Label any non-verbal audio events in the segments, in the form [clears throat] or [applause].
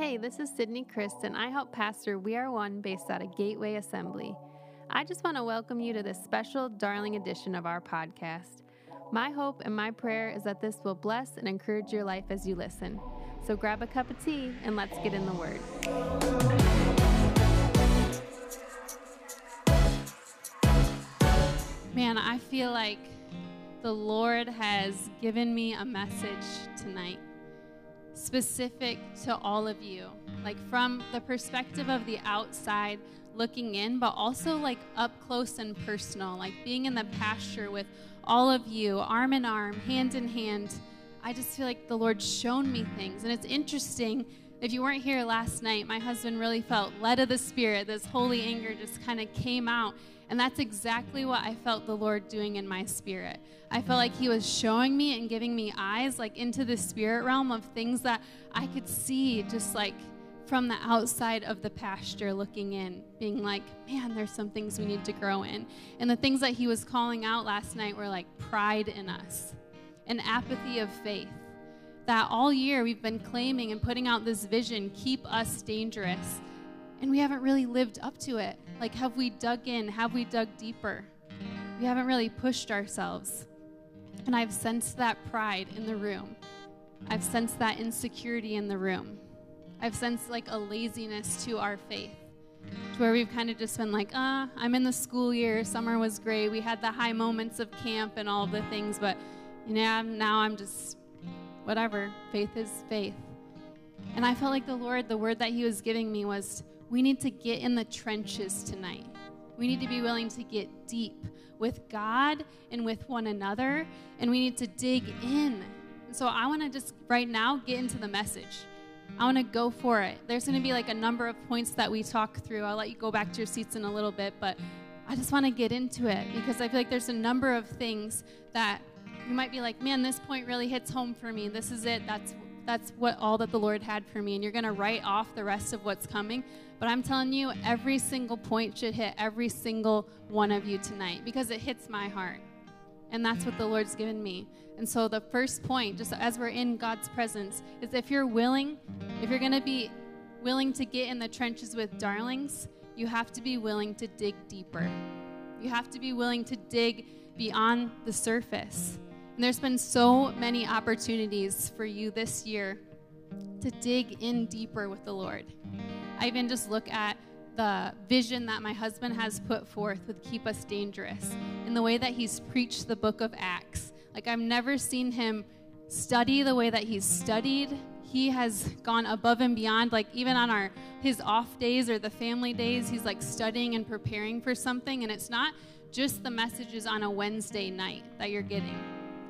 Hey, this is Cidney Krist, and I help pastor We Are One based out of Gateway Assembly. I just want to welcome you to this special Darling edition of our podcast. My hope and my prayer is that this will bless and encourage your life as you listen. So grab a cup of tea and let's get in the Word. Man, I feel like the Lord has given me a message tonight specific to all of you, like from the perspective of the outside looking in, but also like up close and personal, like being in the pasture with all of you, arm in arm, hand in hand. I just feel like the Lord's shown me things. And it's interesting. If you weren't here last night, my husband really felt led of the Spirit. This holy anger just kind of came out. And that's exactly what I felt the Lord doing in my spirit. I felt like He was showing me and giving me eyes, like into the spirit realm of things that I could see just like from the outside of the pasture looking in, being like, man, there's some things we need to grow in. And the things that He was calling out last night were like pride in us, an apathy of faith. That all year we've been claiming and putting out this vision keep us dangerous and we haven't really lived up to it. Like, have we dug in? Have we dug deeper? We haven't really pushed ourselves. And I've sensed that pride in the room. I've sensed that insecurity in the room. I've sensed like a laziness to our faith, to where we've kind of just been like, ah, I'm in the school year. Summer was great. We had the high moments of camp and all the things, but you know, now I'm just whatever. Faith is faith. And I felt like the Lord, the word that He was giving me was we need to get in the trenches tonight. We need to be willing to get deep with God and with one another, and we need to dig in. So I want to just right now get into the message. I want to go for it. There's going to be like a number of points that we talk through. I'll let you go back to your seats in a little bit, but I just want to get into it because I feel like there's a number of things that you might be like, man, this point really hits home for me. This is it. That's that's what all that the Lord had for me. And you're going to write off the rest of what's coming. But I'm telling you, every single point should hit every single one of you tonight because it hits my heart. And that's what the Lord's given me. And so the first point, just as we're in God's presence, is if you're willing, if you're going to be willing to get in the trenches with darlings, you have to be willing to dig deeper. You have to be willing to dig beyond the surface. And there's been so many opportunities for you this year to dig in deeper with the Lord. I even just look at the vision that my husband has put forth with Keep Us Dangerous in the way that he's preached the book of Acts. Like, I've never seen him study the way that he's studied. He has gone above and beyond, like, even on our his off days or the family days, he's like studying and preparing for something. And it's not just the messages on a Wednesday night that you're getting.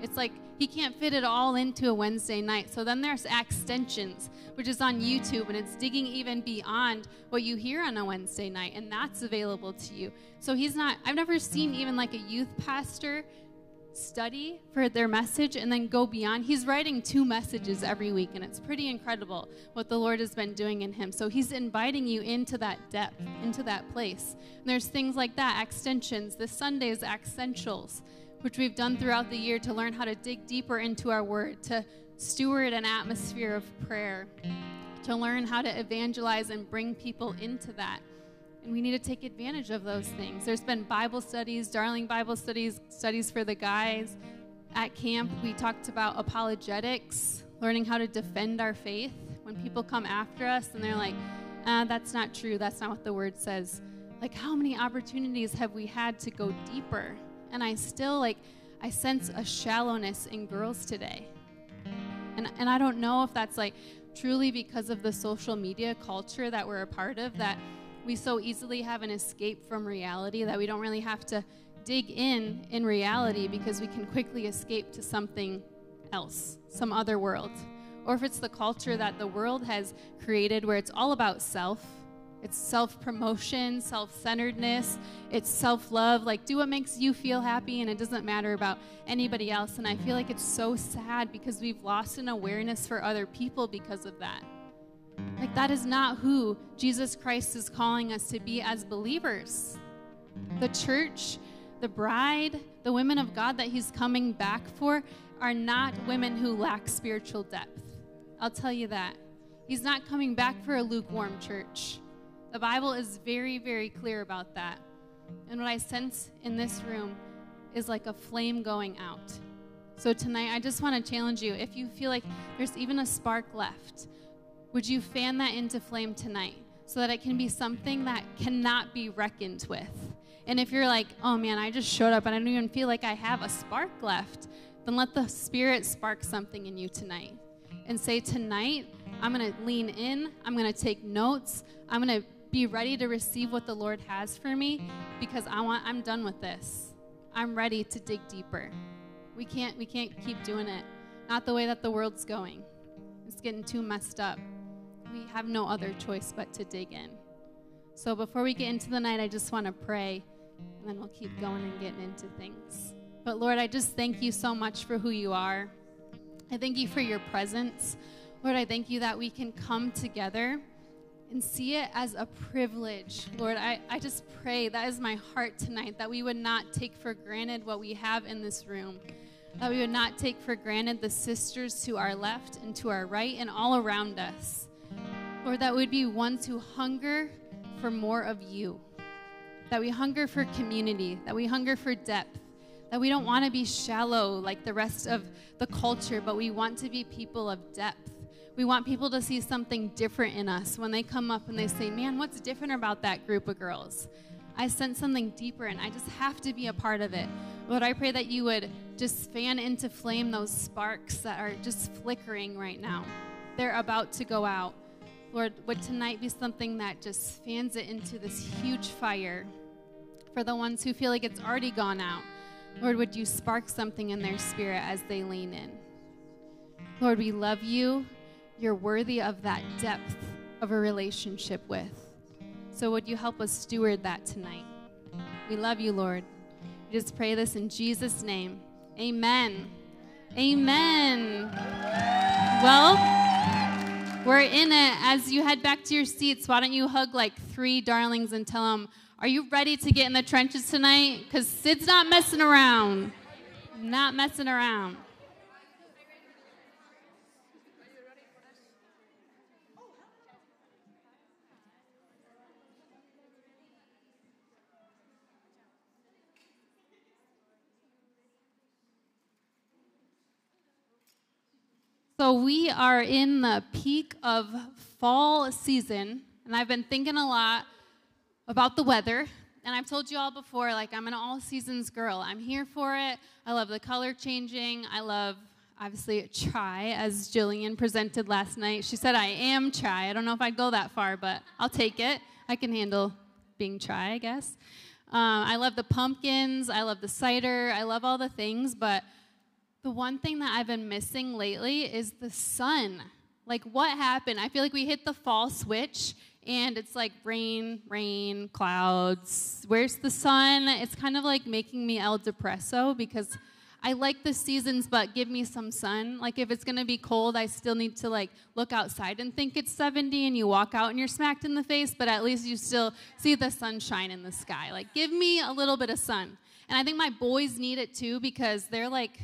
It's like he can't fit it all into a Wednesday night. So then there's Extensions, which is on YouTube, and it's digging even beyond what you hear on a Wednesday night, and that's available to you. So he's not, I've never seen even like a youth pastor study for their message and then go beyond. He's writing two messages every week, and it's pretty incredible what the Lord has been doing in him. So he's inviting you into that depth, into that place. And there's things like that, extensions. This Sunday is essentials which we've done throughout the year to learn how to dig deeper into our word, to steward an atmosphere of prayer, to learn how to evangelize and bring people into that. And we need to take advantage of those things. There's been Bible studies, darling Bible studies, studies for the guys. At camp, we talked about apologetics, learning how to defend our faith. When people come after us and they're like, uh, that's not true, that's not what the word says. Like, how many opportunities have we had to go deeper? And I still like, I sense a shallowness in girls today. And, and I don't know if that's like truly because of the social media culture that we're a part of, that we so easily have an escape from reality that we don't really have to dig in in reality because we can quickly escape to something else, some other world. Or if it's the culture that the world has created where it's all about self it's self promotion, self centeredness, it's self love. Like, do what makes you feel happy, and it doesn't matter about anybody else. And I feel like it's so sad because we've lost an awareness for other people because of that. Like, that is not who Jesus Christ is calling us to be as believers. The church, the bride, the women of God that He's coming back for are not women who lack spiritual depth. I'll tell you that. He's not coming back for a lukewarm church. The Bible is very, very clear about that. And what I sense in this room is like a flame going out. So tonight, I just want to challenge you if you feel like there's even a spark left, would you fan that into flame tonight so that it can be something that cannot be reckoned with? And if you're like, oh man, I just showed up and I don't even feel like I have a spark left, then let the Spirit spark something in you tonight. And say, tonight, I'm going to lean in, I'm going to take notes, I'm going to be ready to receive what the Lord has for me because I want I'm done with this. I'm ready to dig deeper. We can't we can't keep doing it. Not the way that the world's going. It's getting too messed up. We have no other choice but to dig in. So before we get into the night, I just want to pray and then we'll keep going and getting into things. But Lord, I just thank you so much for who you are. I thank you for your presence. Lord, I thank you that we can come together and see it as a privilege. Lord, I, I just pray that is my heart tonight that we would not take for granted what we have in this room, that we would not take for granted the sisters to our left and to our right and all around us. Lord, that would be ones who hunger for more of you that we hunger for community, that we hunger for depth, that we don't want to be shallow like the rest of the culture, but we want to be people of depth. We want people to see something different in us when they come up and they say, Man, what's different about that group of girls? I sense something deeper and I just have to be a part of it. Lord, I pray that you would just fan into flame those sparks that are just flickering right now. They're about to go out. Lord, would tonight be something that just fans it into this huge fire for the ones who feel like it's already gone out. Lord, would you spark something in their spirit as they lean in? Lord, we love you. You're worthy of that depth of a relationship with. So, would you help us steward that tonight? We love you, Lord. We just pray this in Jesus' name. Amen. Amen. Well, we're in it. As you head back to your seats, why don't you hug like three darlings and tell them, are you ready to get in the trenches tonight? Because Sid's not messing around. Not messing around. So, we are in the peak of fall season, and I've been thinking a lot about the weather. And I've told you all before, like, I'm an all seasons girl. I'm here for it. I love the color changing. I love, obviously, chai, as Jillian presented last night. She said, I am chai. I don't know if I'd go that far, but I'll take it. I can handle being chai, I guess. Um, I love the pumpkins. I love the cider. I love all the things. But the one thing that I've been missing lately is the sun. Like, what happened? I feel like we hit the fall switch and it's like rain, rain, clouds. Where's the sun? It's kind of like making me El Depresso because I like the seasons, but give me some sun. Like if it's gonna be cold, I still need to like look outside and think it's 70, and you walk out and you're smacked in the face, but at least you still see the sunshine in the sky. Like give me a little bit of sun. And I think my boys need it too because they're like,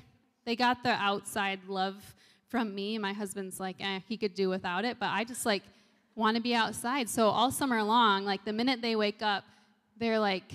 they got the outside love from me. My husband's like, eh, he could do without it, but I just like want to be outside. So all summer long, like the minute they wake up, they're like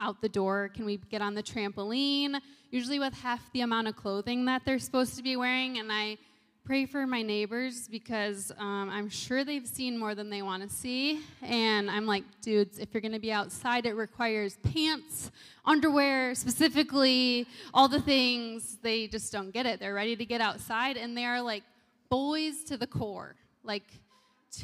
out the door. Can we get on the trampoline? Usually with half the amount of clothing that they're supposed to be wearing. And I pray for my neighbors because um, I'm sure they've seen more than they want to see. And I'm like, dudes, if you're going to be outside, it requires pants, underwear, specifically, all the things. They just don't get it. They're ready to get outside, and they are like boys to the core. Like,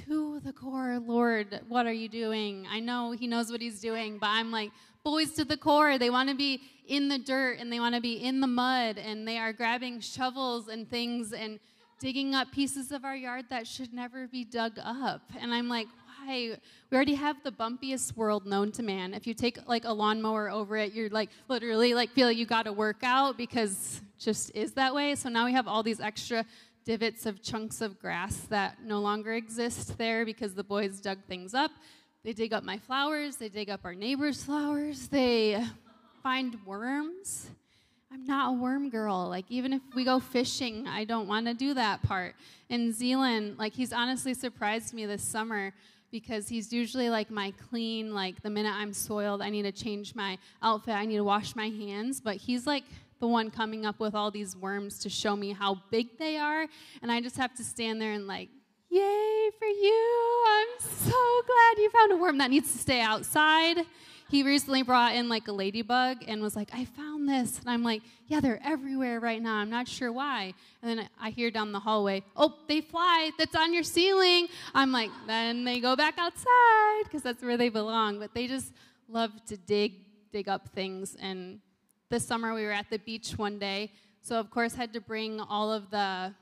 to the core, Lord, what are you doing? I know He knows what He's doing, but I'm like, boys to the core. They want to be in the dirt and they want to be in the mud and they are grabbing shovels and things and digging up pieces of our yard that should never be dug up. And I'm like, why? We already have the bumpiest world known to man. If you take like a lawnmower over it, you're like literally like feel like you got to work out because just is that way. So now we have all these extra divots of chunks of grass that no longer exist there because the boys dug things up. They dig up my flowers, they dig up our neighbor's flowers, they find worms. I'm not a worm girl. Like, even if we go fishing, I don't want to do that part. And Zealand, like, he's honestly surprised me this summer because he's usually like my clean, like, the minute I'm soiled, I need to change my outfit, I need to wash my hands. But he's like the one coming up with all these worms to show me how big they are. And I just have to stand there and, like, yay for you. I'm so glad you found a worm that needs to stay outside he recently brought in like a ladybug and was like, I found this. And I'm like, yeah, they're everywhere right now. I'm not sure why. And then I hear down the hallway, oh, they fly. That's on your ceiling. I'm like, then they go back outside because that's where they belong. But they just love to dig, dig up things. And this summer we were at the beach one day. So, of course, had to bring all of the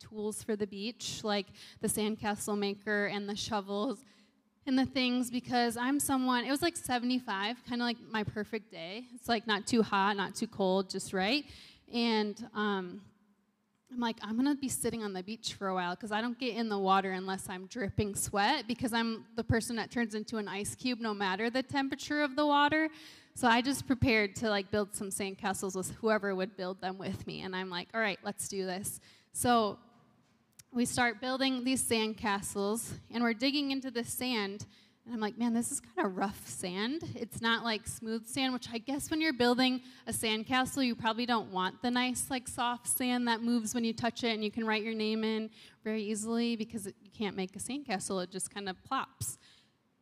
tools for the beach, like the sandcastle maker and the shovels and the things because I'm someone, it was like 75, kind of like my perfect day. It's like not too hot, not too cold, just right. And um, I'm like, I'm gonna be sitting on the beach for a while because I don't get in the water unless I'm dripping sweat because I'm the person that turns into an ice cube no matter the temperature of the water. So I just prepared to like build some sandcastles with whoever would build them with me. And I'm like, all right, let's do this. So we start building these sand castles and we're digging into the sand and i'm like man this is kind of rough sand. It's not like smooth sand which i guess when you're building a sand castle you probably don't want the nice like soft sand that moves when you touch it and you can write your name in very easily because it, you can't make a sand castle it just kind of plops.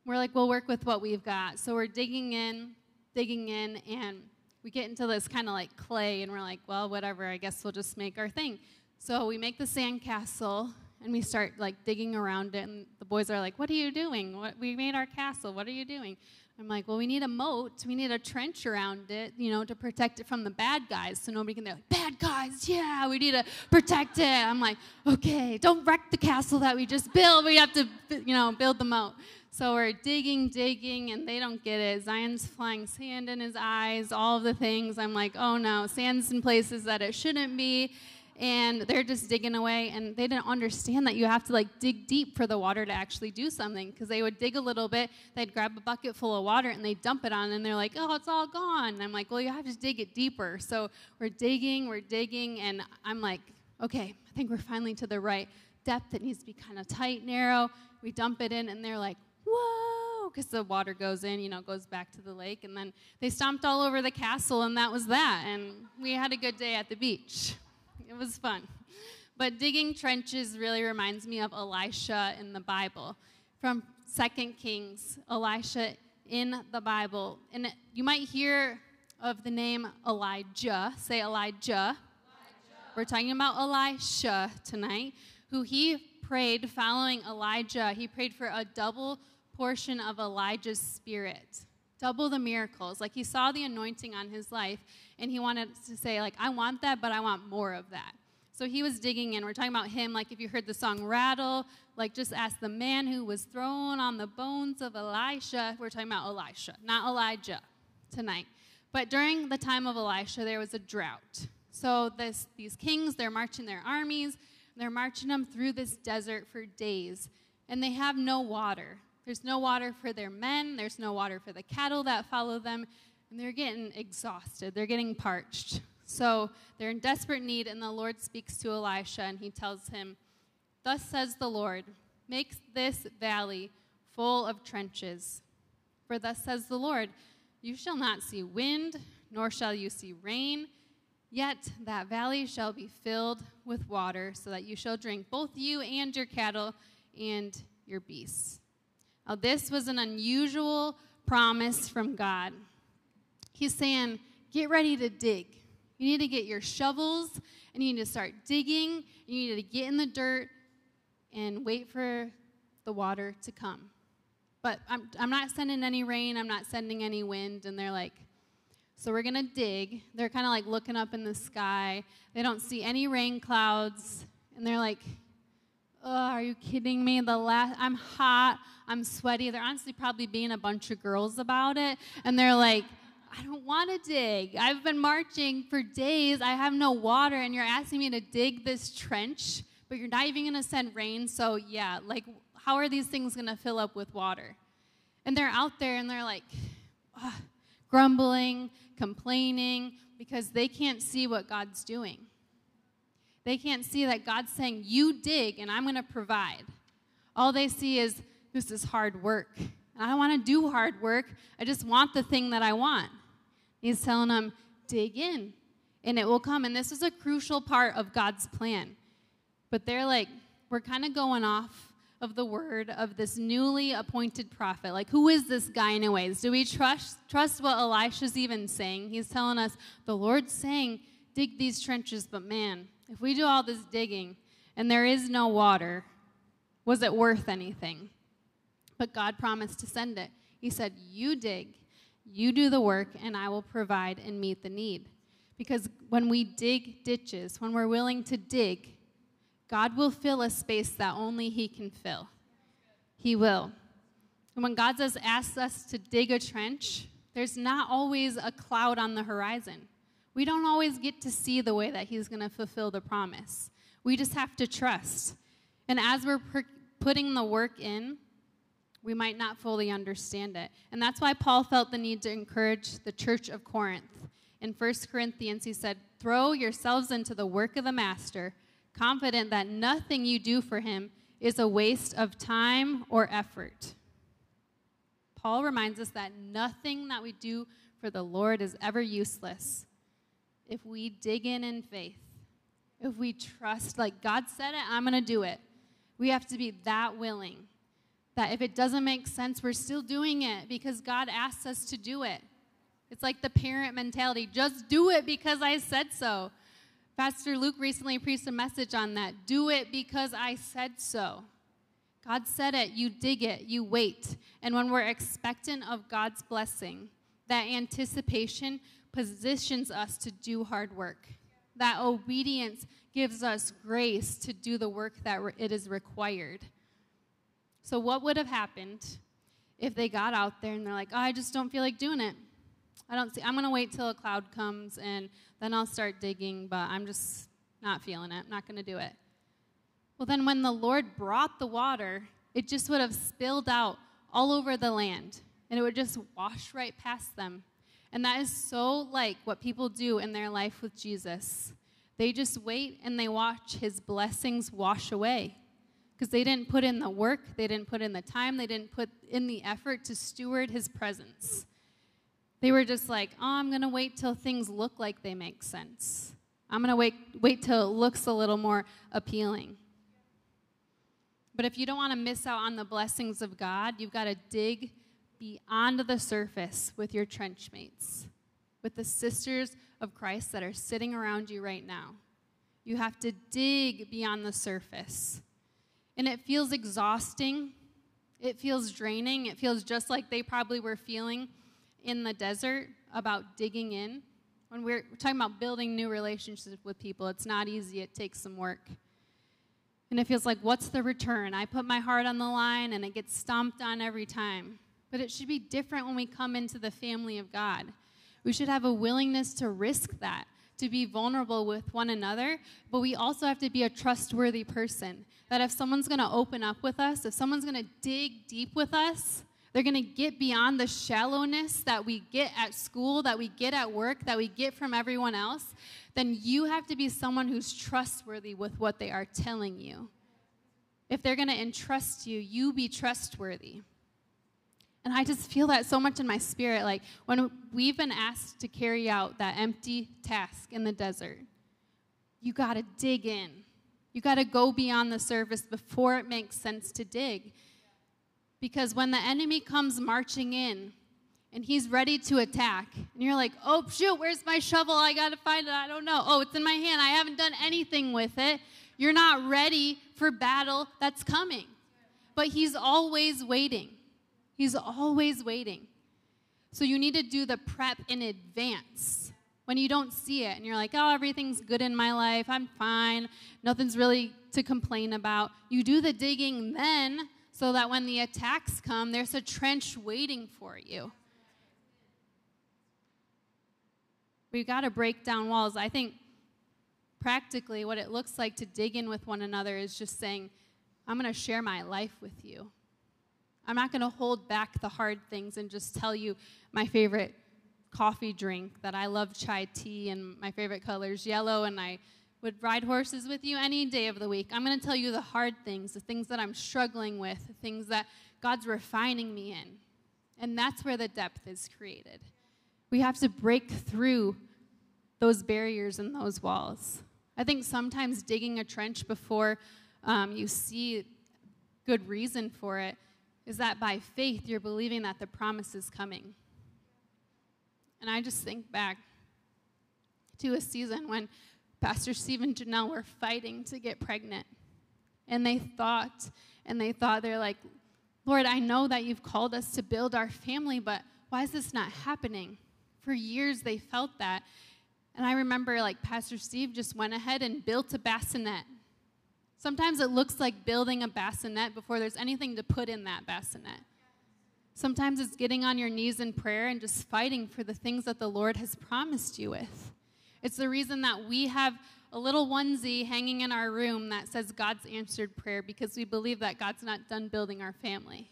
We're like we'll work with what we've got. So we're digging in digging in and we get into this kind of like clay and we're like well whatever i guess we'll just make our thing so we make the sandcastle and we start like digging around it, and the boys are like, "What are you doing? What, we made our castle. What are you doing?" I'm like, "Well, we need a moat. We need a trench around it, you know, to protect it from the bad guys, so nobody can." They're like, "Bad guys, yeah, we need to protect it." I'm like, "Okay, don't wreck the castle that we just built. We have to, you know, build the moat." So we're digging, digging, and they don't get it. Zion's flying sand in his eyes, all the things. I'm like, "Oh no, sand's in places that it shouldn't be." And they're just digging away and they didn't understand that you have to like dig deep for the water to actually do something because they would dig a little bit they'd grab a bucket full of water and they dump it on and they're like oh it's all gone. And i'm like well you have to dig it deeper. So we're digging we're digging and i'm like okay i think we're finally to the right depth it needs to be kind of tight narrow. We dump it in and they're like whoa because the water goes in you know goes back to the lake and then they stomped all over the castle and that was that and we had a good day at the beach it was fun. But digging trenches really reminds me of Elisha in the Bible. From Second Kings, Elisha in the Bible. And you might hear of the name Elijah. Say Elijah. Elijah. We're talking about Elisha tonight, who he prayed following Elijah. He prayed for a double portion of Elijah's spirit, double the miracles. Like he saw the anointing on his life, and he wanted to say like i want that but i want more of that. So he was digging in. We're talking about him like if you heard the song rattle like just ask the man who was thrown on the bones of elisha. We're talking about elisha not elijah tonight. But during the time of elisha there was a drought. So this, these kings they're marching their armies. They're marching them through this desert for days and they have no water there's no water for their men there's no water for the cattle that follow them and they're getting exhausted, they're getting parched. So they're in desperate need, and the Lord speaks to Elisha, and he tells him, Thus says the Lord, make this valley full of trenches. For thus says the Lord, You shall not see wind, nor shall you see rain, yet that valley shall be filled with water, so that you shall drink, both you and your cattle and your beasts. Now, this was an unusual promise from God. He's saying, get ready to dig. You need to get your shovels and you need to start digging. You need to get in the dirt and wait for the water to come. But I'm, I'm not sending any rain, I'm not sending any wind. And they're like, so we're going to dig. They're kind of like looking up in the sky. They don't see any rain clouds. And they're like, oh, are you kidding me? The last, I'm hot, I'm sweaty. They're honestly probably being a bunch of girls about it. And they're like, I don't want to dig. I've been marching for days. I have no water, and you're asking me to dig this trench, but you're not even going to send rain. So, yeah, like, how are these things going to fill up with water? And they're out there and they're like, grumbling, complaining, because they can't see what God's doing. They can't see that God's saying, You dig and I'm going to provide. All they see is, This is hard work. And I want to do hard work. I just want the thing that I want. He's telling them, Dig in and it will come. And this is a crucial part of God's plan. But they're like, We're kind of going off of the word of this newly appointed prophet. Like, who is this guy, anyways? Do we trust, trust what Elisha's even saying? He's telling us, the Lord's saying, dig these trenches, but man, if we do all this digging and there is no water, was it worth anything? But God promised to send it. He said, You dig, you do the work, and I will provide and meet the need. Because when we dig ditches, when we're willing to dig, God will fill a space that only He can fill. He will. And when God says, asks us to dig a trench, there's not always a cloud on the horizon. We don't always get to see the way that He's going to fulfill the promise. We just have to trust. And as we're per- putting the work in, we might not fully understand it. And that's why Paul felt the need to encourage the church of Corinth. In 1 Corinthians, he said, Throw yourselves into the work of the master confident that nothing you do for him is a waste of time or effort. Paul reminds us that nothing that we do for the Lord is ever useless if we dig in in faith, if we trust, like God said it, I'm going to do it. We have to be that willing that if it doesn't make sense, we're still doing it because God asks us to do it. It's like the parent mentality just do it because I said so. Pastor Luke recently preached a message on that. Do it because I said so. God said it, you dig it, you wait. And when we're expectant of God's blessing, that anticipation positions us to do hard work. That obedience gives us grace to do the work that it is required. So, what would have happened if they got out there and they're like, oh, I just don't feel like doing it? I don't see, I'm going to wait till a cloud comes and then I'll start digging, but I'm just not feeling it. I'm not going to do it. Well, then when the Lord brought the water, it just would have spilled out all over the land and it would just wash right past them. And that is so like what people do in their life with Jesus. They just wait and they watch his blessings wash away because they didn't put in the work, they didn't put in the time, they didn't put in the effort to steward his presence. They were just like, oh, I'm going to wait till things look like they make sense. I'm going to wait, wait till it looks a little more appealing. But if you don't want to miss out on the blessings of God, you've got to dig beyond the surface with your trench mates, with the sisters of Christ that are sitting around you right now. You have to dig beyond the surface. And it feels exhausting. It feels draining. It feels just like they probably were feeling in the desert about digging in. When we're, we're talking about building new relationships with people, it's not easy, it takes some work. And it feels like, what's the return? I put my heart on the line and it gets stomped on every time. But it should be different when we come into the family of God. We should have a willingness to risk that, to be vulnerable with one another, but we also have to be a trustworthy person. That if someone's gonna open up with us, if someone's gonna dig deep with us, they're going to get beyond the shallowness that we get at school, that we get at work, that we get from everyone else. Then you have to be someone who's trustworthy with what they are telling you. If they're going to entrust you, you be trustworthy. And I just feel that so much in my spirit. Like when we've been asked to carry out that empty task in the desert, you got to dig in. You got to go beyond the surface before it makes sense to dig. Because when the enemy comes marching in and he's ready to attack, and you're like, oh, shoot, where's my shovel? I got to find it. I don't know. Oh, it's in my hand. I haven't done anything with it. You're not ready for battle that's coming. But he's always waiting. He's always waiting. So you need to do the prep in advance when you don't see it and you're like, oh, everything's good in my life. I'm fine. Nothing's really to complain about. You do the digging then so that when the attacks come, there's a trench waiting for you. We've got to break down walls. I think practically what it looks like to dig in with one another is just saying, I'm going to share my life with you. I'm not going to hold back the hard things and just tell you my favorite coffee drink that I love chai tea and my favorite color is yellow and I would ride horses with you any day of the week. I'm going to tell you the hard things, the things that I'm struggling with, the things that God's refining me in. And that's where the depth is created. We have to break through those barriers and those walls. I think sometimes digging a trench before um, you see good reason for it is that by faith you're believing that the promise is coming. And I just think back to a season when Pastor Steve and Janelle were fighting to get pregnant. And they thought, and they thought, they're like, Lord, I know that you've called us to build our family, but why is this not happening? For years they felt that. And I remember like Pastor Steve just went ahead and built a bassinet. Sometimes it looks like building a bassinet before there's anything to put in that bassinet. Sometimes it's getting on your knees in prayer and just fighting for the things that the Lord has promised you with. It's the reason that we have a little onesie hanging in our room that says God's answered prayer because we believe that God's not done building our family.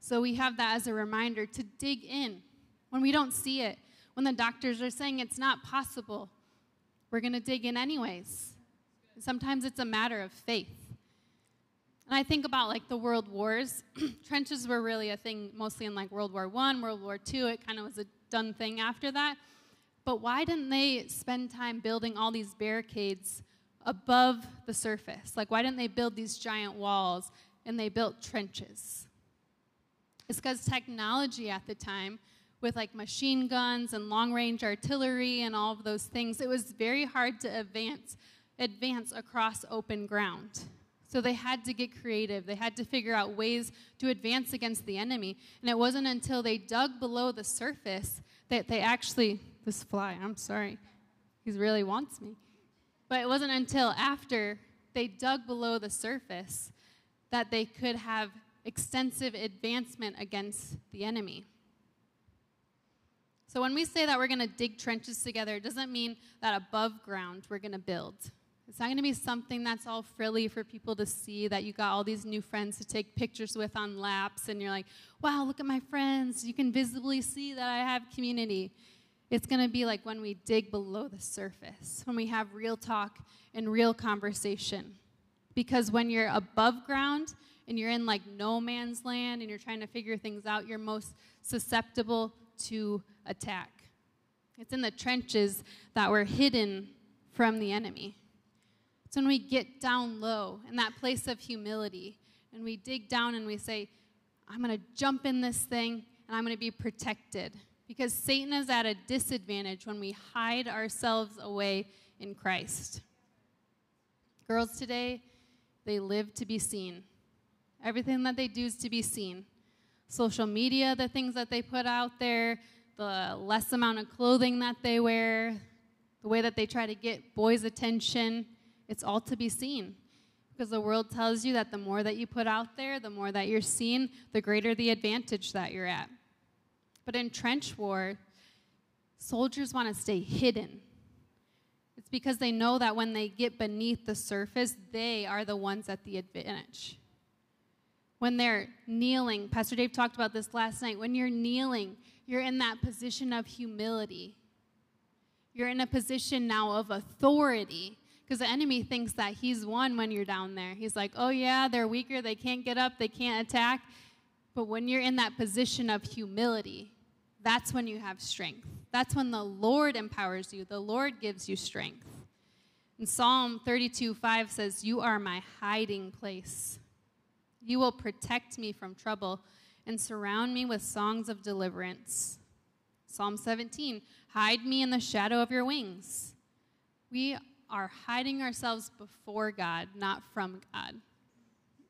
So we have that as a reminder to dig in when we don't see it, when the doctors are saying it's not possible. We're going to dig in anyways. Sometimes it's a matter of faith. And I think about like the world wars. [clears throat] Trenches were really a thing mostly in like World War One, World War Two. It kind of was a done thing after that. But why didn't they spend time building all these barricades above the surface? Like why didn't they build these giant walls and they built trenches? It's because technology at the time, with like machine guns and long range artillery and all of those things, it was very hard to advance advance across open ground. So they had to get creative. They had to figure out ways to advance against the enemy. And it wasn't until they dug below the surface that they actually, this fly, I'm sorry, he really wants me. But it wasn't until after they dug below the surface that they could have extensive advancement against the enemy. So when we say that we're going to dig trenches together, it doesn't mean that above ground we're going to build. It's not going to be something that's all frilly for people to see that you got all these new friends to take pictures with on laps and you're like, wow, look at my friends. You can visibly see that I have community. It's going to be like when we dig below the surface, when we have real talk and real conversation. Because when you're above ground and you're in like no man's land and you're trying to figure things out, you're most susceptible to attack. It's in the trenches that we're hidden from the enemy. It's when we get down low in that place of humility and we dig down and we say, I'm going to jump in this thing and I'm going to be protected. Because Satan is at a disadvantage when we hide ourselves away in Christ. Girls today, they live to be seen. Everything that they do is to be seen. Social media, the things that they put out there, the less amount of clothing that they wear, the way that they try to get boys' attention. It's all to be seen. Because the world tells you that the more that you put out there, the more that you're seen, the greater the advantage that you're at. But in trench war, soldiers want to stay hidden. It's because they know that when they get beneath the surface, they are the ones at the advantage. When they're kneeling, Pastor Dave talked about this last night. When you're kneeling, you're in that position of humility. You're in a position now of authority because the enemy thinks that he's won when you're down there. He's like, oh, yeah, they're weaker. They can't get up. They can't attack. But when you're in that position of humility, that's when you have strength. That's when the Lord empowers you. The Lord gives you strength. And Psalm 32 5 says, You are my hiding place. You will protect me from trouble and surround me with songs of deliverance. Psalm 17 Hide me in the shadow of your wings. We are hiding ourselves before God, not from God.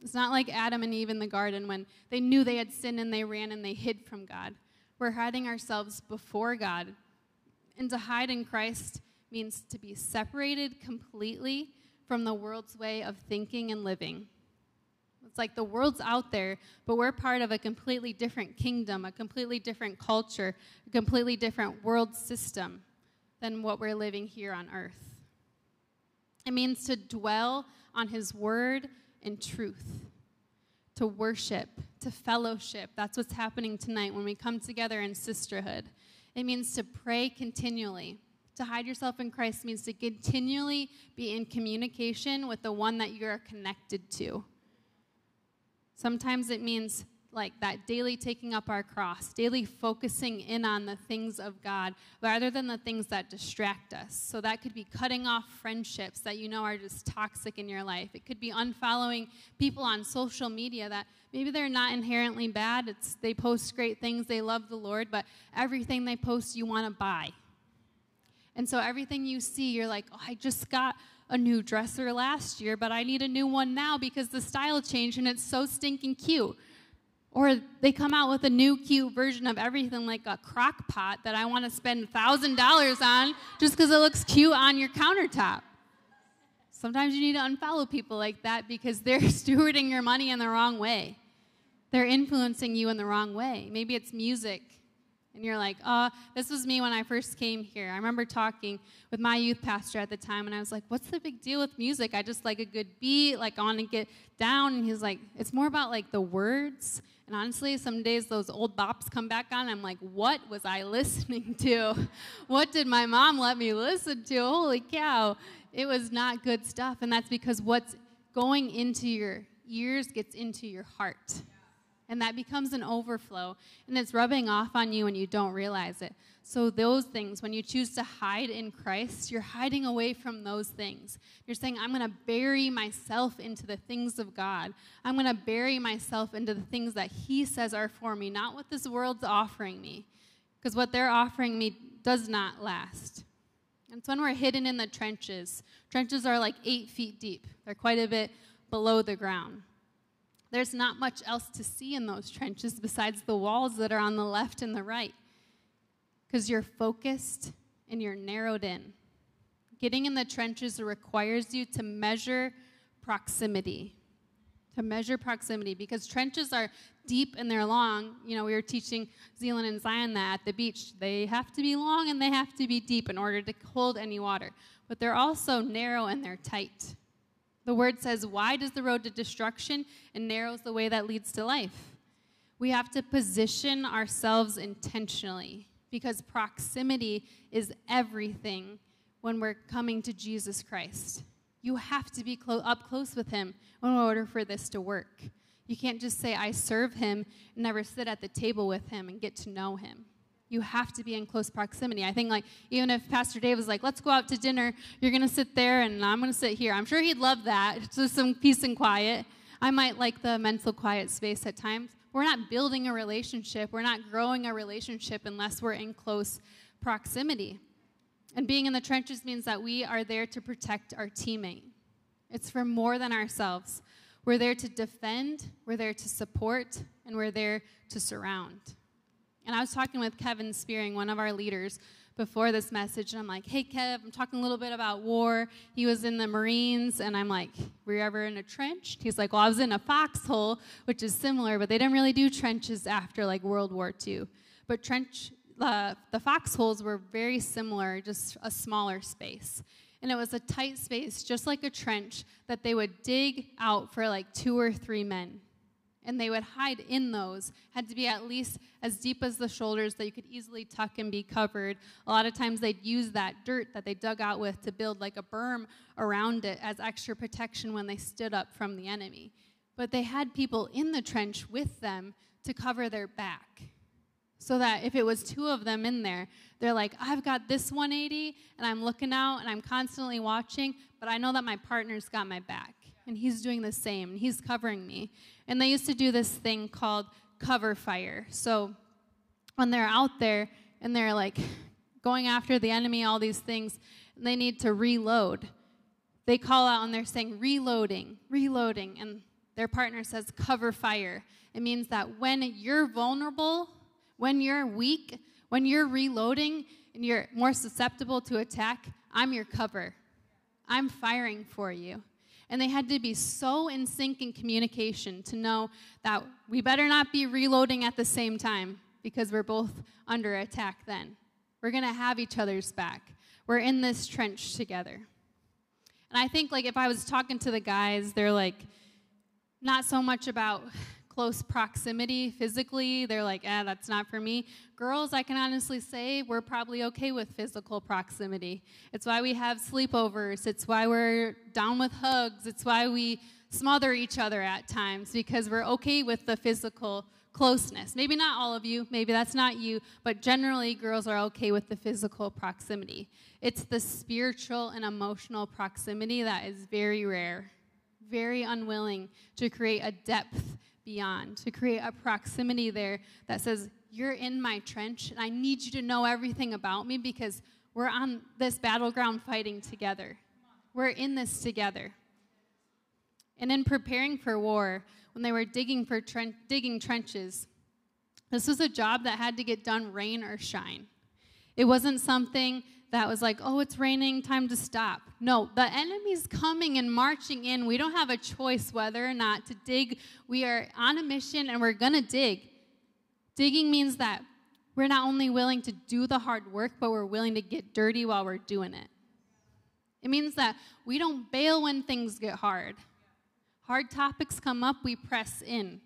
It's not like Adam and Eve in the garden when they knew they had sinned and they ran and they hid from God. We're hiding ourselves before God. And to hide in Christ means to be separated completely from the world's way of thinking and living. It's like the world's out there, but we're part of a completely different kingdom, a completely different culture, a completely different world system than what we're living here on earth. It means to dwell on His word and truth, to worship, to fellowship. That's what's happening tonight when we come together in sisterhood. It means to pray continually. To hide yourself in Christ means to continually be in communication with the one that you're connected to. Sometimes it means like that daily taking up our cross, daily focusing in on the things of God rather than the things that distract us. So that could be cutting off friendships that you know are just toxic in your life. It could be unfollowing people on social media that maybe they're not inherently bad. It's they post great things, they love the Lord, but everything they post you want to buy. And so everything you see, you're like, "Oh, I just got a new dresser last year, but I need a new one now because the style changed and it's so stinking cute. Or they come out with a new cute version of everything like a crock pot that I want to spend $1,000 on just because it looks cute on your countertop. Sometimes you need to unfollow people like that because [laughs] they're stewarding your money in the wrong way. They're influencing you in the wrong way. Maybe it's music and you're like, oh, this was me when I first came here. I remember talking with my youth pastor at the time, and I was like, what's the big deal with music? I just like a good beat, like I want to get down. And he's like, it's more about like the words. And honestly, some days those old bops come back on. I'm like, what was I [laughs] listening to? What did my mom let me listen to? Holy cow. It was not good stuff. And that's because what's going into your ears gets into your heart and that becomes an overflow and it's rubbing off on you and you don't realize it. So those things when you choose to hide in christ you're hiding away from those things. You're saying i'm going to bury myself into the things of god. I'm going to bury myself into the things that he says are for me not what this world's offering me. Because what they're offering me does not last. And it's when we're hidden in the trenches trenches are like eight feet deep. They're quite a bit below the ground there's not much else to see in those trenches besides the walls that are on the left and the right because you're focused and you're narrowed in. Getting in the trenches requires you to measure proximity. To measure proximity because trenches are deep and they're long. You know, we were teaching Zealand and Zion that at the beach. They have to be long and they have to be deep in order to hold any water. But they're also narrow and they're tight. The word says, Wide is the road to destruction, and narrows the way that leads to life. We have to position ourselves intentionally because proximity is everything when we're coming to Jesus Christ. You have to be clo- up close with Him in order for this to work. You can't just say, I serve Him, and never sit at the table with Him and get to know Him you have to be in close proximity. I think like even if Pastor Dave was like, "Let's go out to dinner," you're gonna sit there and I'm gonna sit here. I'm sure he'd love that, [laughs] just some peace and quiet. I might like the mental quiet space at times. We're not building a relationship. We're not growing a relationship unless we're in close proximity. And being in the trenches means that we are there to protect our teammate. It's for more than ourselves. We're there to defend, we're there to support, and we're there to surround. And I was talking with Kevin Spearing, one of our leaders, before this message, and I'm like, hey, Kev, I'm talking a little bit about war. He was in the Marines, and I'm like, were you ever in a trench? He's like, well, I was in a foxhole, which is similar, but they didn't really do trenches after like World War II. But trench, uh, the foxholes were very similar, just a smaller space. And it was a tight space, just like a trench, that they would dig out for like two or three men and they would hide in those. Had to be at least as deep as the shoulders that you could easily tuck and be covered. A lot of times they'd use that dirt that they dug out with to build like a berm around it as extra protection when they stood up from the enemy. But they had people in the trench with them to cover their back so that if it was two of them in there they're like i've got this 180 and i'm looking out and i'm constantly watching but i know that my partner's got my back and he's doing the same and he's covering me and they used to do this thing called cover fire. So when they're out there and they're like going after the enemy, all these things, and they need to reload. They call out and they're saying, reloading, reloading. And their partner says, cover fire. It means that when you're vulnerable, when you're weak, when you're reloading and you're more susceptible to attack, I'm your cover. I'm firing for you. And they had to be so in sync in communication to know that we better not be reloading at the same time because we're both under attack then. We're going to have each other's back. We're in this trench together. And I think like if I was talking to the guys, they're like not so much about close proximity physically, they're like, ah, that's not for me. Girls, I can honestly say we're probably okay with physical proximity. It's why we have sleepovers, it's why we're down with hugs, it's why we smother each other at times because we're okay with the physical closeness. Maybe not all of you, maybe that's not you, but generally girls are okay with the physical proximity. It's the spiritual and emotional proximity that is very rare, very unwilling to create a depth beyond, to create a proximity there that says, You're in my trench, and I need you to know everything about me because we're on this battleground fighting together. We're in this together. And in preparing for war, when they were digging for tren- digging trenches, this was a job that had to get done rain or shine. It wasn't something that was like, oh, it's raining, time to stop. No, the enemy's coming and marching in. We don't have a choice whether or not to dig. We are on a mission and we're going to dig. Digging means that we're not only willing to do the hard work, but we're willing to get dirty while we're doing it. It means that we don't bail when things get hard. Hard topics come up, we press in.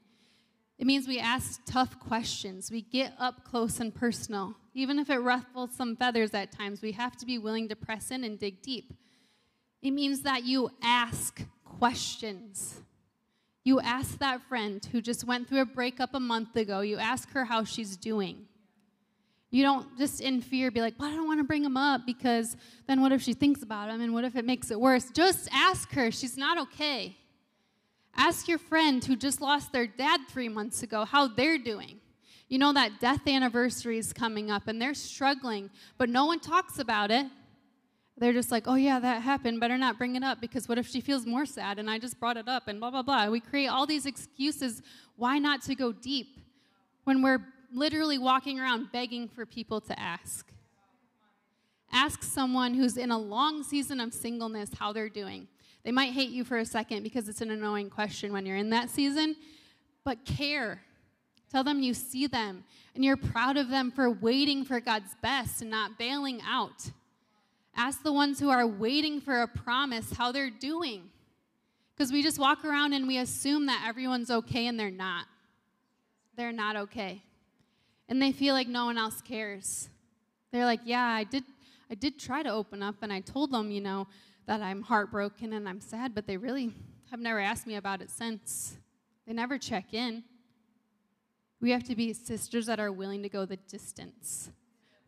It means we ask tough questions. We get up close and personal. Even if it ruffles some feathers at times, we have to be willing to press in and dig deep. It means that you ask questions. You ask that friend who just went through a breakup a month ago, you ask her how she's doing. You don't just in fear be like, well, I don't want to bring him up because then what if she thinks about him and what if it makes it worse? Just ask her. She's not okay. Ask your friend who just lost their dad three months ago how they're doing. You know that death anniversary is coming up and they're struggling, but no one talks about it. They're just like, oh, yeah, that happened. Better not bring it up because what if she feels more sad and I just brought it up and blah, blah, blah. We create all these excuses. Why not to go deep when we're literally walking around begging for people to ask? Ask someone who's in a long season of singleness how they're doing. They might hate you for a second because it's an annoying question when you're in that season, but care. Tell them you see them and you're proud of them for waiting for God's best and not bailing out. Ask the ones who are waiting for a promise how they're doing. Because we just walk around and we assume that everyone's okay and they're not. They're not okay. And they feel like no one else cares. They're like, yeah, I did I did try to open up and I told them, you know, that I'm heartbroken and I'm sad, but they really have never asked me about it since. They never check in. We have to be sisters that are willing to go the distance,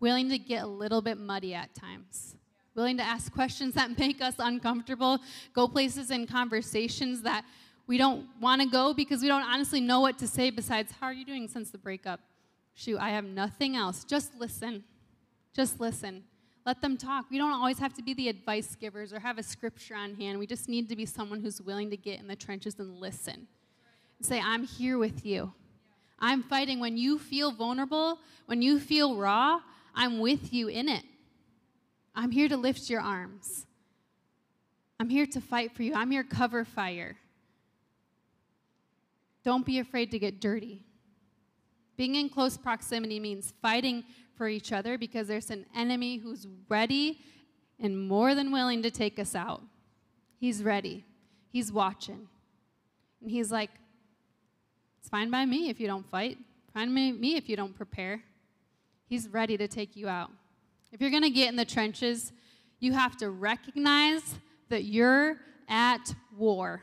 willing to get a little bit muddy at times, willing to ask questions that [laughs] make us uncomfortable, go places in conversations that we don't want to go because we don't honestly know what to say besides, How are you doing since the breakup? Shoot, I have nothing else. Just listen. Just listen. Let them talk. We don't always have to be the advice givers or have a scripture on hand. We just need to be someone who's willing to get in the trenches and listen. And say, I'm here with you. I'm fighting. When you feel vulnerable, when you feel raw, I'm with you in it. I'm here to lift your arms. I'm here to fight for you. I'm your cover fire. Don't be afraid to get dirty. Being in close proximity means fighting for each other because there's an enemy who's ready and more than willing to take us out. He's ready, he's watching. And he's like, It's fine by me if you don't fight, fine by me if you don't prepare. He's ready to take you out. If you're going to get in the trenches, you have to recognize that you're at war.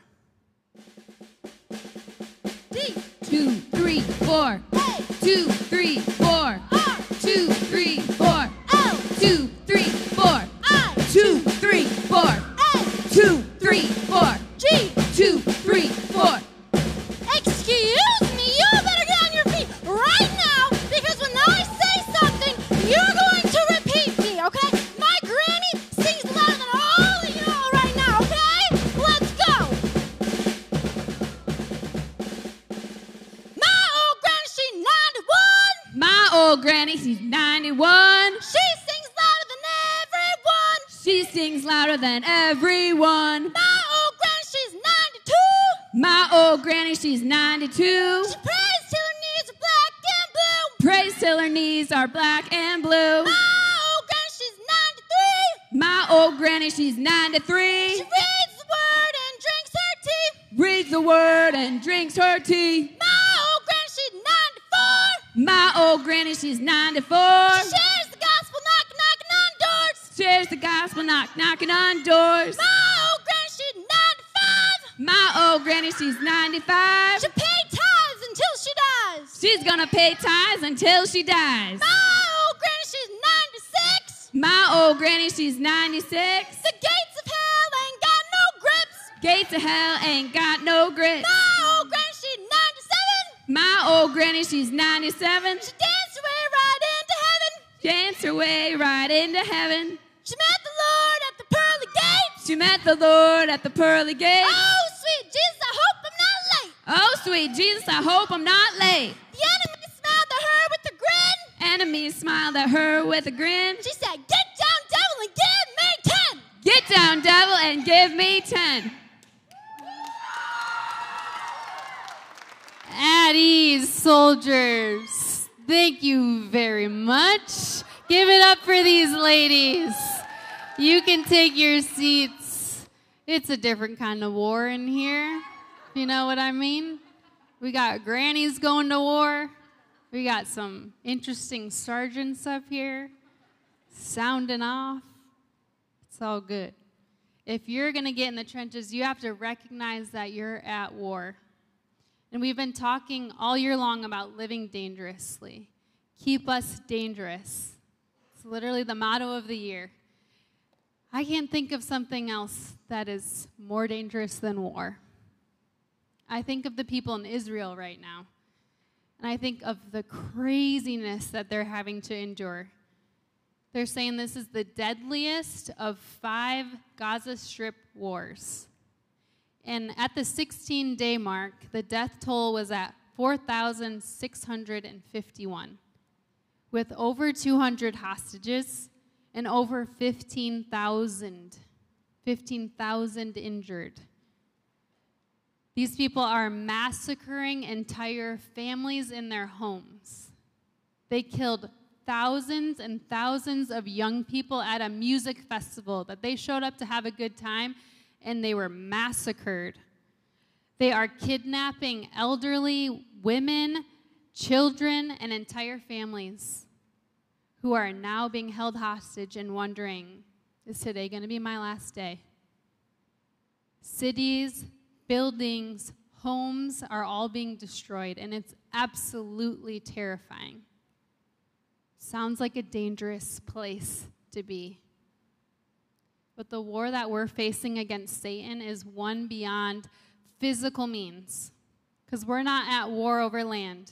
D. Two, three, four. Hey. Two, three, four. R. Two, three, four. L. Two, three, four. I. Two, three, four. A. Two, three, four. G. she's 92. She prays till her knees are black and blue. Prays till her knees are black and blue. My old granny, she's 93. My old granny, she's 93. She reads the word and drinks her tea. Reads the word and drinks her tea. My old granny, she's 94. My old granny, she's 94. She shares the gospel, knock, knocking on doors. Shares the gospel, knock, knocking on doors. My My old granny, she's 95. She pay tithes until she dies. She's gonna pay tithes until she dies. My old granny, she's 96. My old granny, she's 96. The gates of hell ain't got no grips. Gates of hell ain't got no grit. My old granny, she's 97. My old granny, she's 97. She danced her way right into heaven. Dance her way right into heaven. She met the Lord at the pearly gates. She met the Lord at the pearly gate. Oh, Oh, sweet Jesus, I hope I'm not late. The enemy smiled at her with a grin. Enemy smiled at her with a grin. She said, Get down, devil, and give me ten. Get down, devil, and give me ten. At ease, soldiers. Thank you very much. Give it up for these ladies. You can take your seats. It's a different kind of war in here. You know what I mean? We got grannies going to war. We got some interesting sergeants up here sounding off. It's all good. If you're going to get in the trenches, you have to recognize that you're at war. And we've been talking all year long about living dangerously. Keep us dangerous. It's literally the motto of the year. I can't think of something else that is more dangerous than war. I think of the people in Israel right now, and I think of the craziness that they're having to endure. They're saying this is the deadliest of five Gaza Strip wars. And at the 16 day mark, the death toll was at 4,651, with over 200 hostages and over 15,000 15,000 injured. These people are massacring entire families in their homes. They killed thousands and thousands of young people at a music festival that they showed up to have a good time and they were massacred. They are kidnapping elderly women, children, and entire families who are now being held hostage and wondering is today going to be my last day? Cities, buildings, homes are all being destroyed, and it's absolutely terrifying. Sounds like a dangerous place to be. But the war that we're facing against Satan is one beyond physical means. Because we're not at war over land,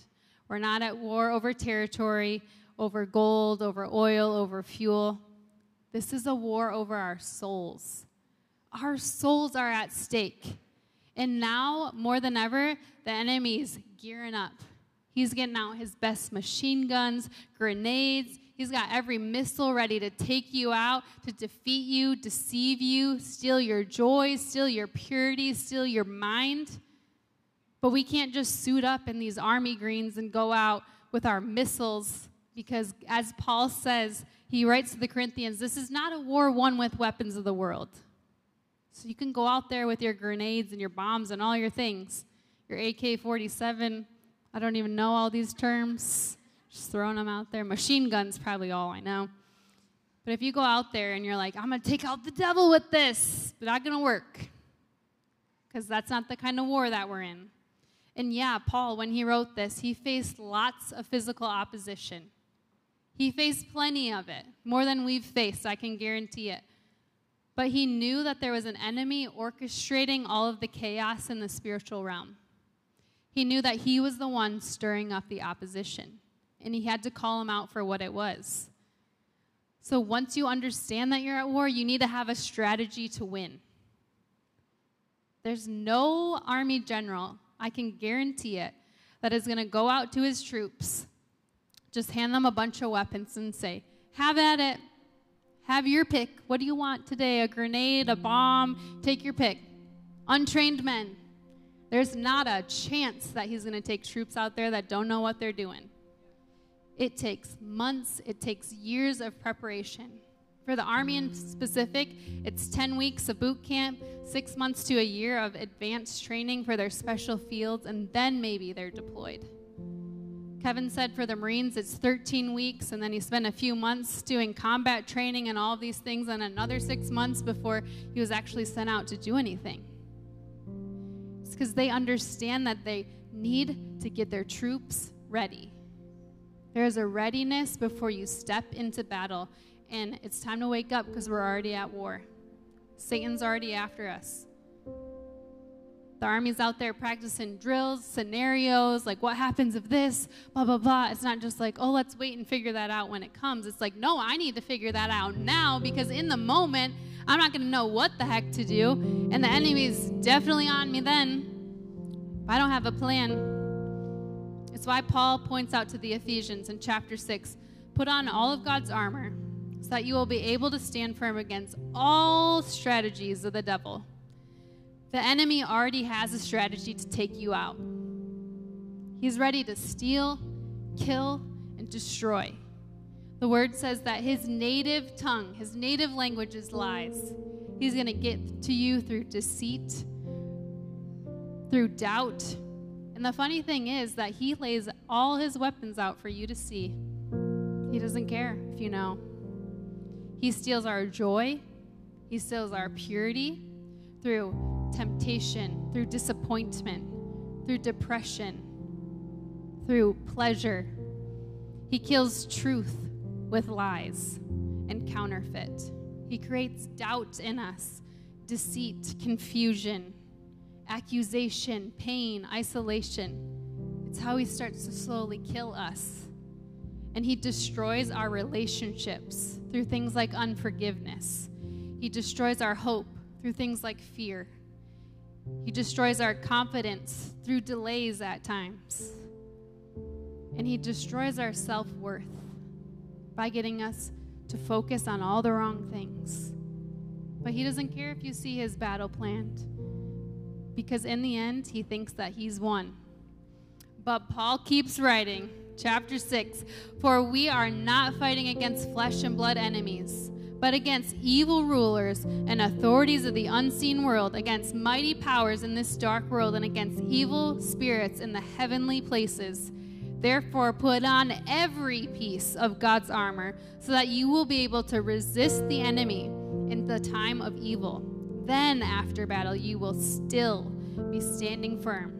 we're not at war over territory, over gold, over oil, over fuel. This is a war over our souls. Our souls are at stake. And now, more than ever, the enemy's gearing up. He's getting out his best machine guns, grenades. He's got every missile ready to take you out, to defeat you, deceive you, steal your joy, steal your purity, steal your mind. But we can't just suit up in these army greens and go out with our missiles because, as Paul says, he writes to the Corinthians, this is not a war won with weapons of the world. So you can go out there with your grenades and your bombs and all your things. Your AK 47, I don't even know all these terms. Just throwing them out there. Machine guns, probably all I know. But if you go out there and you're like, I'm going to take out the devil with this, but not going to work. Because that's not the kind of war that we're in. And yeah, Paul, when he wrote this, he faced lots of physical opposition. He faced plenty of it, more than we've faced, I can guarantee it. But he knew that there was an enemy orchestrating all of the chaos in the spiritual realm. He knew that he was the one stirring up the opposition, and he had to call him out for what it was. So once you understand that you're at war, you need to have a strategy to win. There's no army general, I can guarantee it, that is going to go out to his troops, just hand them a bunch of weapons and say, Have at it. Have your pick. What do you want today? A grenade, a bomb? Take your pick. Untrained men. There's not a chance that he's going to take troops out there that don't know what they're doing. It takes months, it takes years of preparation. For the Army in specific, it's 10 weeks of boot camp, six months to a year of advanced training for their special fields, and then maybe they're deployed. Kevin said for the Marines it's 13 weeks, and then he spent a few months doing combat training and all of these things, and another six months before he was actually sent out to do anything. It's because they understand that they need to get their troops ready. There is a readiness before you step into battle, and it's time to wake up because we're already at war. Satan's already after us. The army's out there practicing drills, scenarios, like what happens if this, blah, blah, blah. It's not just like, oh, let's wait and figure that out when it comes. It's like, no, I need to figure that out now because in the moment, I'm not going to know what the heck to do. And the enemy's definitely on me then. If I don't have a plan. It's why Paul points out to the Ephesians in chapter 6 put on all of God's armor so that you will be able to stand firm against all strategies of the devil. The enemy already has a strategy to take you out. He's ready to steal, kill, and destroy. The word says that his native tongue, his native language is lies. He's going to get to you through deceit, through doubt. And the funny thing is that he lays all his weapons out for you to see. He doesn't care if you know. He steals our joy, he steals our purity through temptation, through disappointment, through depression, through pleasure. He kills truth with lies and counterfeit. He creates doubt in us, deceit, confusion, accusation, pain, isolation. It's how he starts to slowly kill us. And he destroys our relationships through things like unforgiveness. He destroys our hope through things like fear. He destroys our confidence through delays at times. And He destroys our self worth by getting us to focus on all the wrong things. But He doesn't care if you see His battle planned, because in the end, He thinks that He's won. But Paul keeps writing, chapter 6 For we are not fighting against flesh and blood enemies but against evil rulers and authorities of the unseen world, against mighty powers in this dark world, and against evil spirits in the heavenly places. Therefore, put on every piece of God's armor so that you will be able to resist the enemy in the time of evil. Then, after battle, you will still be standing firm.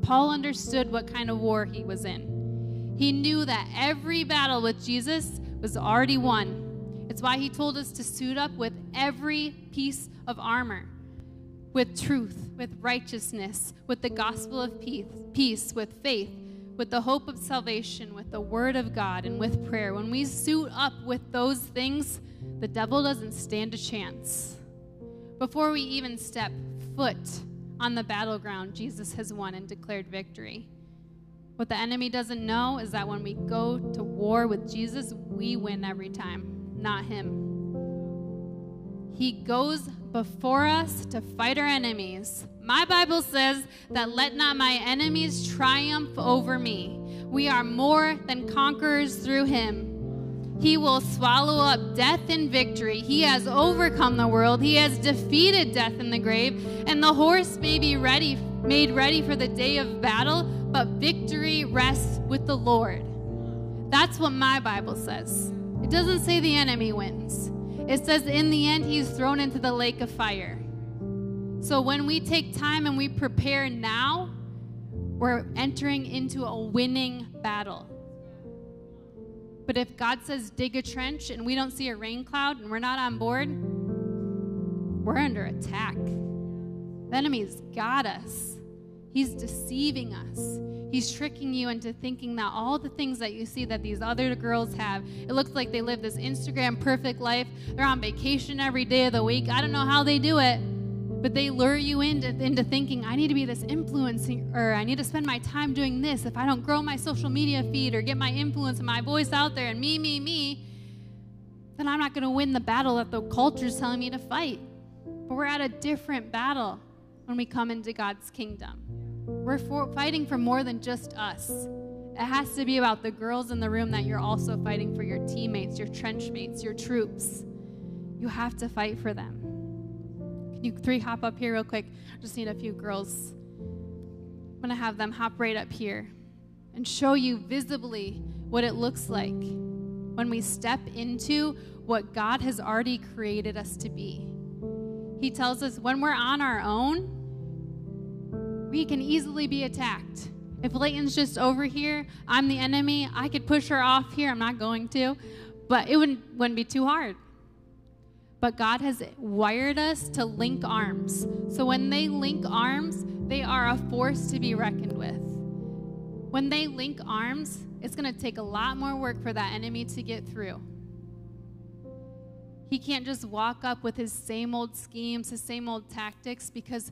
Paul understood what kind of war he was in. He knew that every battle with Jesus was already won it's why he told us to suit up with every piece of armor with truth, with righteousness, with the gospel of peace, peace, with faith, with the hope of salvation, with the word of God, and with prayer. When we suit up with those things, the devil doesn't stand a chance. Before we even step foot on the battleground, Jesus has won and declared victory. What the enemy doesn't know is that when we go to war with Jesus, we win every time not him. He goes before us to fight our enemies. My Bible says that let not my enemies triumph over me. We are more than conquerors through him. He will swallow up death in victory. He has overcome the world. He has defeated death in the grave. And the horse may be ready, made ready for the day of battle, but victory rests with the Lord. That's what my Bible says. It doesn't say the enemy wins. It says in the end, he's thrown into the lake of fire. So when we take time and we prepare now, we're entering into a winning battle. But if God says dig a trench and we don't see a rain cloud and we're not on board, we're under attack. The enemy's got us. He's deceiving us. He's tricking you into thinking that all the things that you see that these other girls have, it looks like they live this Instagram perfect life. They're on vacation every day of the week. I don't know how they do it, but they lure you into, into thinking, I need to be this influencer, I need to spend my time doing this. If I don't grow my social media feed or get my influence and my voice out there and me, me, me, then I'm not going to win the battle that the culture is telling me to fight. But we're at a different battle when we come into God's kingdom. We're for, fighting for more than just us. It has to be about the girls in the room that you're also fighting for your teammates, your trench mates, your troops. You have to fight for them. Can you three hop up here real quick? I just need a few girls. I'm going to have them hop right up here. and show you visibly what it looks like when we step into what God has already created us to be. He tells us when we're on our own, we can easily be attacked. If Layton's just over here, I'm the enemy, I could push her off here. I'm not going to, but it wouldn't, wouldn't be too hard. But God has wired us to link arms. So when they link arms, they are a force to be reckoned with. When they link arms, it's going to take a lot more work for that enemy to get through. He can't just walk up with his same old schemes, his same old tactics, because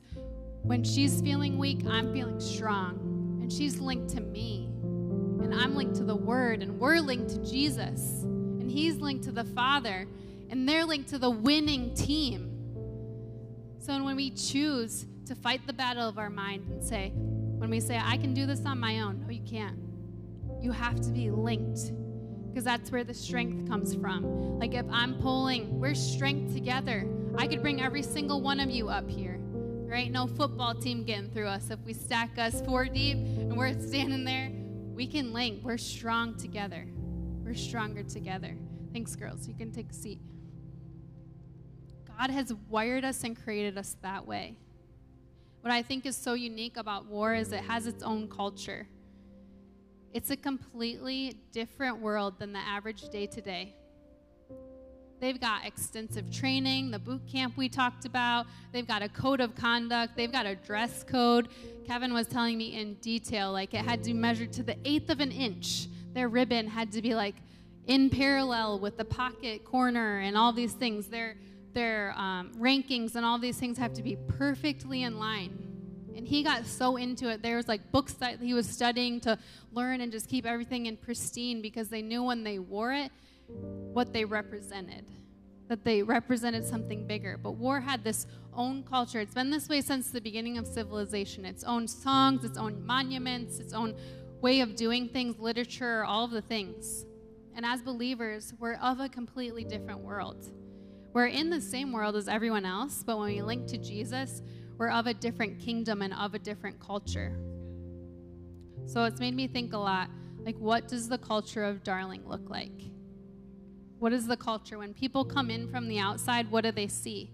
when she's feeling weak, I'm feeling strong. And she's linked to me. And I'm linked to the Word. And we're linked to Jesus. And He's linked to the Father. And they're linked to the winning team. So when we choose to fight the battle of our mind and say, when we say, I can do this on my own, no, you can't. You have to be linked because that's where the strength comes from. Like if I'm pulling, we're strength together. I could bring every single one of you up here. There ain't no football team getting through us. If we stack us four deep and we're standing there, we can link. We're strong together. We're stronger together. Thanks, girls. You can take a seat. God has wired us and created us that way. What I think is so unique about war is it has its own culture. It's a completely different world than the average day to day. They've got extensive training, the boot camp we talked about. They've got a code of conduct. They've got a dress code. Kevin was telling me in detail, like it had to measure to the eighth of an inch. Their ribbon had to be like in parallel with the pocket corner and all these things. Their their um, rankings and all these things have to be perfectly in line. And he got so into it. There was like books that he was studying to learn and just keep everything in pristine because they knew when they wore it what they represented. That they represented something bigger. But war had this own culture. It's been this way since the beginning of civilization. Its own songs, its own monuments, its own way of doing things, literature, all of the things. And as believers, we're of a completely different world. We're in the same world as everyone else, but when we link to Jesus, we're of a different kingdom and of a different culture. So it's made me think a lot like, what does the culture of Darling look like? What is the culture? When people come in from the outside, what do they see?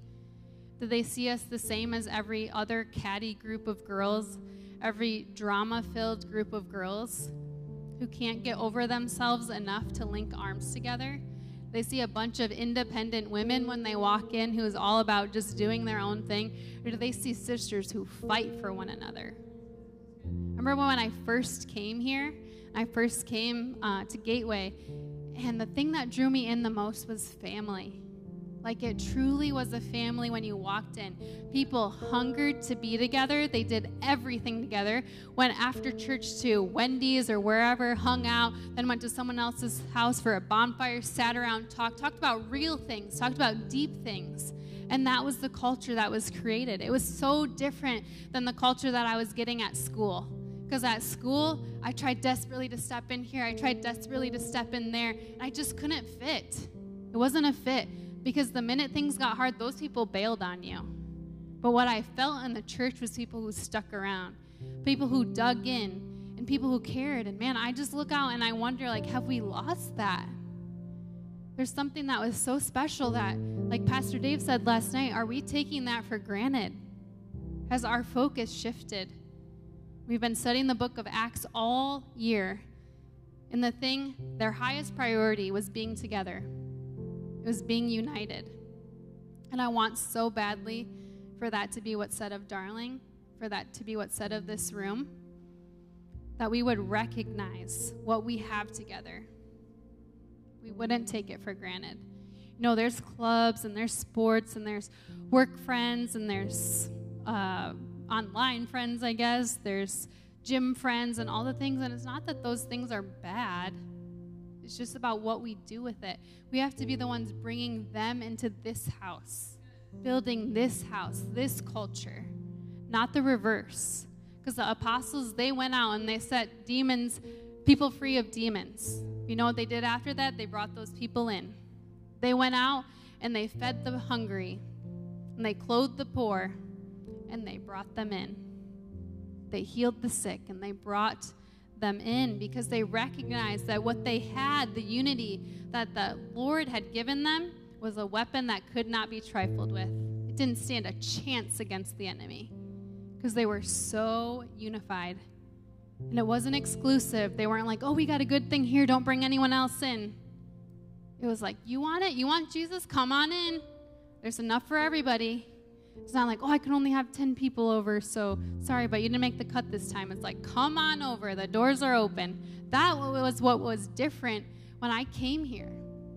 Do they see us the same as every other catty group of girls, every drama filled group of girls who can't get over themselves enough to link arms together? They see a bunch of independent women when they walk in who's all about just doing their own thing? Or do they see sisters who fight for one another? Remember when I first came here? I first came uh, to Gateway, and the thing that drew me in the most was family. Like it truly was a family when you walked in. People hungered to be together. They did everything together. Went after church to Wendy's or wherever, hung out, then went to someone else's house for a bonfire, sat around, talked, talked about real things, talked about deep things. And that was the culture that was created. It was so different than the culture that I was getting at school. Because at school, I tried desperately to step in here, I tried desperately to step in there, and I just couldn't fit. It wasn't a fit. Because the minute things got hard, those people bailed on you. But what I felt in the church was people who stuck around, people who dug in, and people who cared. And man, I just look out and I wonder, like, have we lost that? There's something that was so special that, like Pastor Dave said last night, are we taking that for granted? Has our focus shifted? We've been studying the book of Acts all year. And the thing, their highest priority was being together. It was being united. And I want so badly for that to be what's said of Darling, for that to be what's said of this room, that we would recognize what we have together. We wouldn't take it for granted. You know, there's clubs and there's sports and there's work friends and there's uh, online friends, I guess. There's gym friends and all the things. And it's not that those things are bad it's just about what we do with it. We have to be the ones bringing them into this house, building this house, this culture, not the reverse. Because the apostles, they went out and they set demons, people free of demons. You know what they did after that? They brought those people in. They went out and they fed the hungry, and they clothed the poor, and they brought them in. They healed the sick, and they brought them in because they recognized that what they had, the unity that the Lord had given them, was a weapon that could not be trifled with. It didn't stand a chance against the enemy because they were so unified. And it wasn't exclusive. They weren't like, oh, we got a good thing here, don't bring anyone else in. It was like, you want it? You want Jesus? Come on in. There's enough for everybody. It's not like, oh, I can only have 10 people over, so sorry, but you didn't make the cut this time. It's like, come on over. The doors are open. That was what was different when I came here.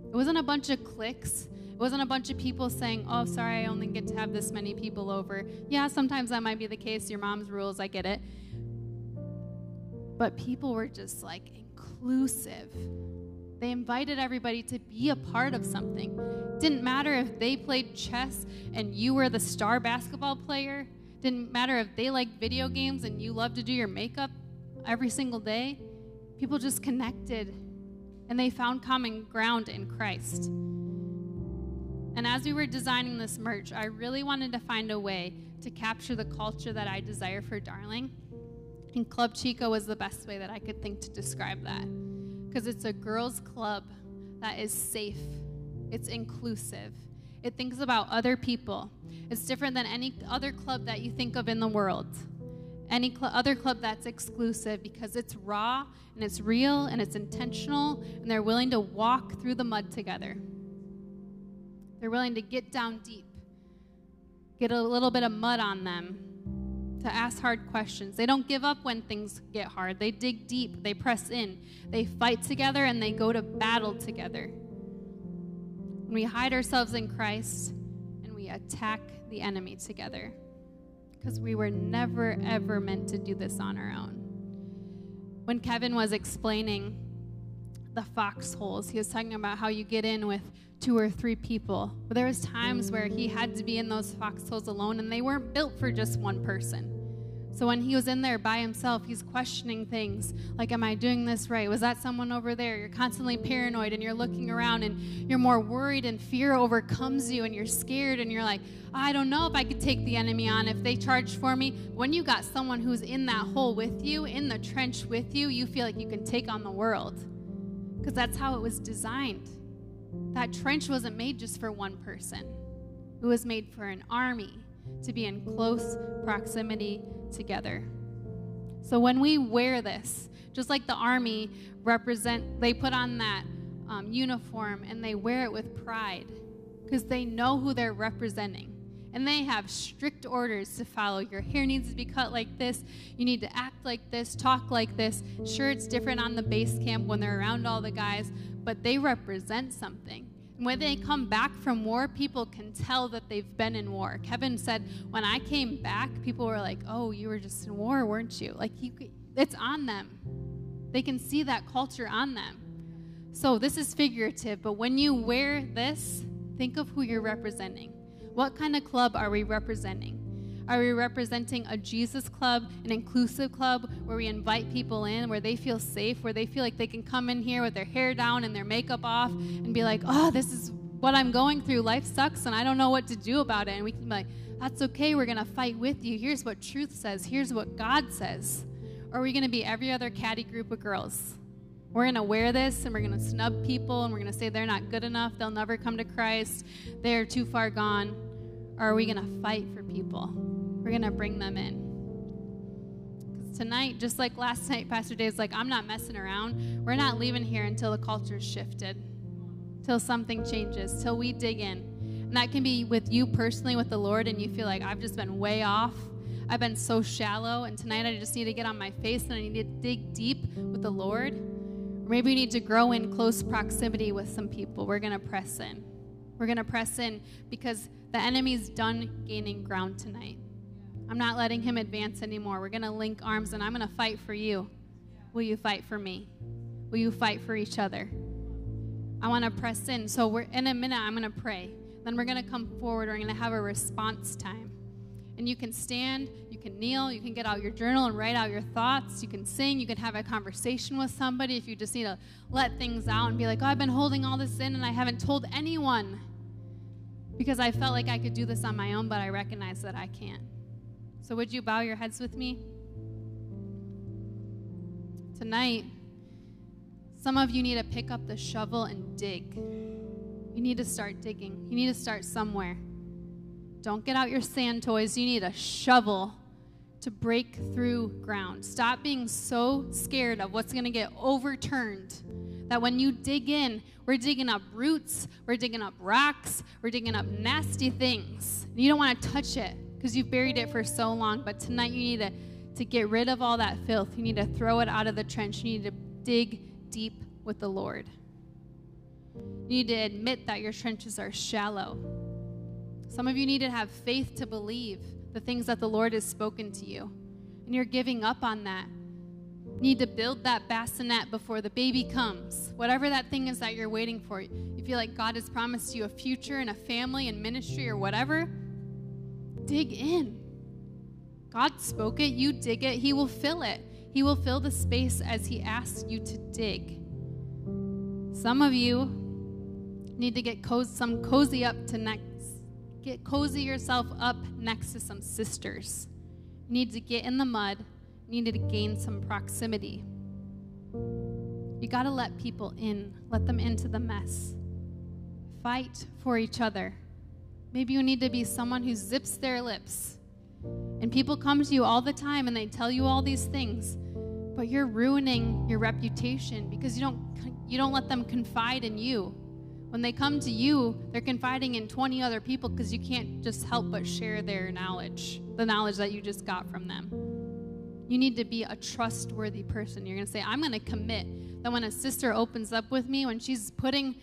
It wasn't a bunch of cliques. It wasn't a bunch of people saying, oh, sorry, I only get to have this many people over. Yeah, sometimes that might be the case. Your mom's rules, I get it. But people were just like inclusive. They invited everybody to be a part of something. Didn't matter if they played chess and you were the star basketball player. Didn't matter if they liked video games and you loved to do your makeup every single day. People just connected and they found common ground in Christ. And as we were designing this merch, I really wanted to find a way to capture the culture that I desire for Darling. And Club Chico was the best way that I could think to describe that because it's a girls' club that is safe, it's inclusive, it thinks about other people. It's different than any other club that you think of in the world. Any cl- other club that's exclusive because it's raw and it's real and it's intentional and they're willing to walk through the mud together. They're willing to get down deep, get a little bit of mud on them, to ask hard questions. They don't give up when things get hard. They dig deep, they press in, they fight together, and they go to battle together. When we hide ourselves in Christ and we attack the enemy together, because we were never, ever meant to do this on our own. When Kevin was explaining the foxholes, he was talking about how you get in with two or three people. But there was times where he had to be in those foxholes alone and they weren't built for just one person. So when he was in there by himself, he's questioning things like, Am I doing this right? Was that someone over there? You're constantly paranoid and you're looking around and you're more worried and fear overcomes you and you're scared and you're like, I don't know if I could take the enemy on if they charged for me. When you got someone who's in that hole with you, in the trench with you, you feel like you can take on the world because that's how it was designed. That trench wasn't made just for one person, it was made for an army to be in close proximity together. So when we wear this, just like the army represent, they put on that um, uniform and they wear it with pride because they know who they're representing. And they have strict orders to follow. Your hair needs to be cut like this. You need to act like this, talk like this. Sure, it's different on the base camp when they're around all the guys, but they represent something. When they come back from war, people can tell that they've been in war. Kevin said, when I came back, people were like, oh, you were just in war, weren't you? Like, you, it's on them. They can see that culture on them. So this is figurative, but when you wear this, think of who you're representing. What kind of club are we representing? Are we representing a Jesus club, an inclusive club where we invite people in, where they feel safe, where they feel like they can come in here with their hair down and their makeup off and be like, oh, this is what I'm going through. Life sucks and I don't know what to do about it. And we can be like, that's okay. We're going to fight with you. Here's what truth says. Here's what God says. Or are we going to be every other catty group of girls? We're going to wear this and we're going to snub people and we're going to say they're not good enough. They'll never come to Christ. They're too far gone. Or are we going to fight for people? We're going to bring them in. Because tonight, just like last night, Pastor Dave's like, I'm not messing around. We're not leaving here until the culture's shifted, till something changes, till we dig in. And that can be with you personally, with the Lord, and you feel like I've just been way off. I've been so shallow, and tonight I just need to get on my face and I need to dig deep with the Lord. Or maybe we need to grow in close proximity with some people. We're going to press in. We're going to press in because the enemy's done gaining ground tonight. I'm not letting him advance anymore. We're going to link arms and I'm going to fight for you. Will you fight for me? Will you fight for each other? I want to press in. So we're in a minute I'm going to pray. Then we're going to come forward. We're going to have a response time. And you can stand, can kneel, you can get out your journal and write out your thoughts. You can sing, you can have a conversation with somebody if you just need to let things out and be like, "Oh, I've been holding all this in and I haven't told anyone." Because I felt like I could do this on my own, but I recognize that I can't. So, would you bow your heads with me? Tonight, some of you need to pick up the shovel and dig. You need to start digging. You need to start somewhere. Don't get out your sand toys. You need a shovel to break through ground. Stop being so scared of what's going to get overturned that when you dig in, we're digging up roots, we're digging up rocks, we're digging up nasty things. You don't want to touch it because you've buried it for so long. But tonight you need to, to get rid of all that filth. You need to throw it out of the trench. You need to dig deep with the Lord. You need to admit that your trenches are shallow. Some of you need to have faith to believe the things that the Lord has spoken to you. And you're giving up on that. You need to build that bassinet before the baby comes. Whatever that thing is that you're waiting for. You feel like God has promised you a future and a family and ministry or whatever. Dig in. God spoke it, you dig it, He will fill it. He will fill the space as He asks you to dig. Some of you need to get co- some cozy up to next get cozy yourself up next to some sisters. You need to get in the mud. You need to gain some proximity. You got to let people in. Let them into the mess. Fight for each other. Maybe you need to be someone who zips their lips. And people come to you all the time and they tell you all these things, but you're ruining your reputation because you don't you don't let them confide in you. When they come to you, they're confiding in 20 other people because you can't just help but share their knowledge, the knowledge that you just got from them. You need to be a trustworthy person. You're going to say, I'm going to commit that when a sister opens up with me, when she's putting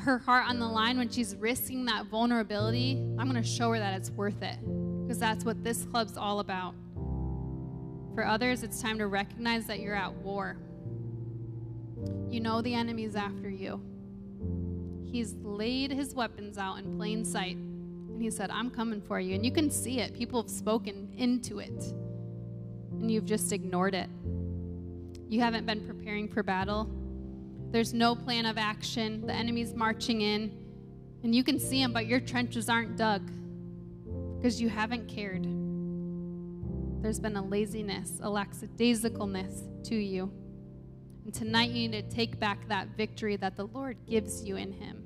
her heart on the line, when she's risking that vulnerability, I'm going to show her that it's worth it because that's what this club's all about. For others, it's time to recognize that you're at war. You know the enemy's after you. He's laid his weapons out in plain sight. And he said, I'm coming for you. And you can see it. People have spoken into it. And you've just ignored it. You haven't been preparing for battle. There's no plan of action. The enemy's marching in. And you can see him, but your trenches aren't dug because you haven't cared. There's been a laziness, a lackadaisicalness to you. And tonight you need to take back that victory that the Lord gives you in Him.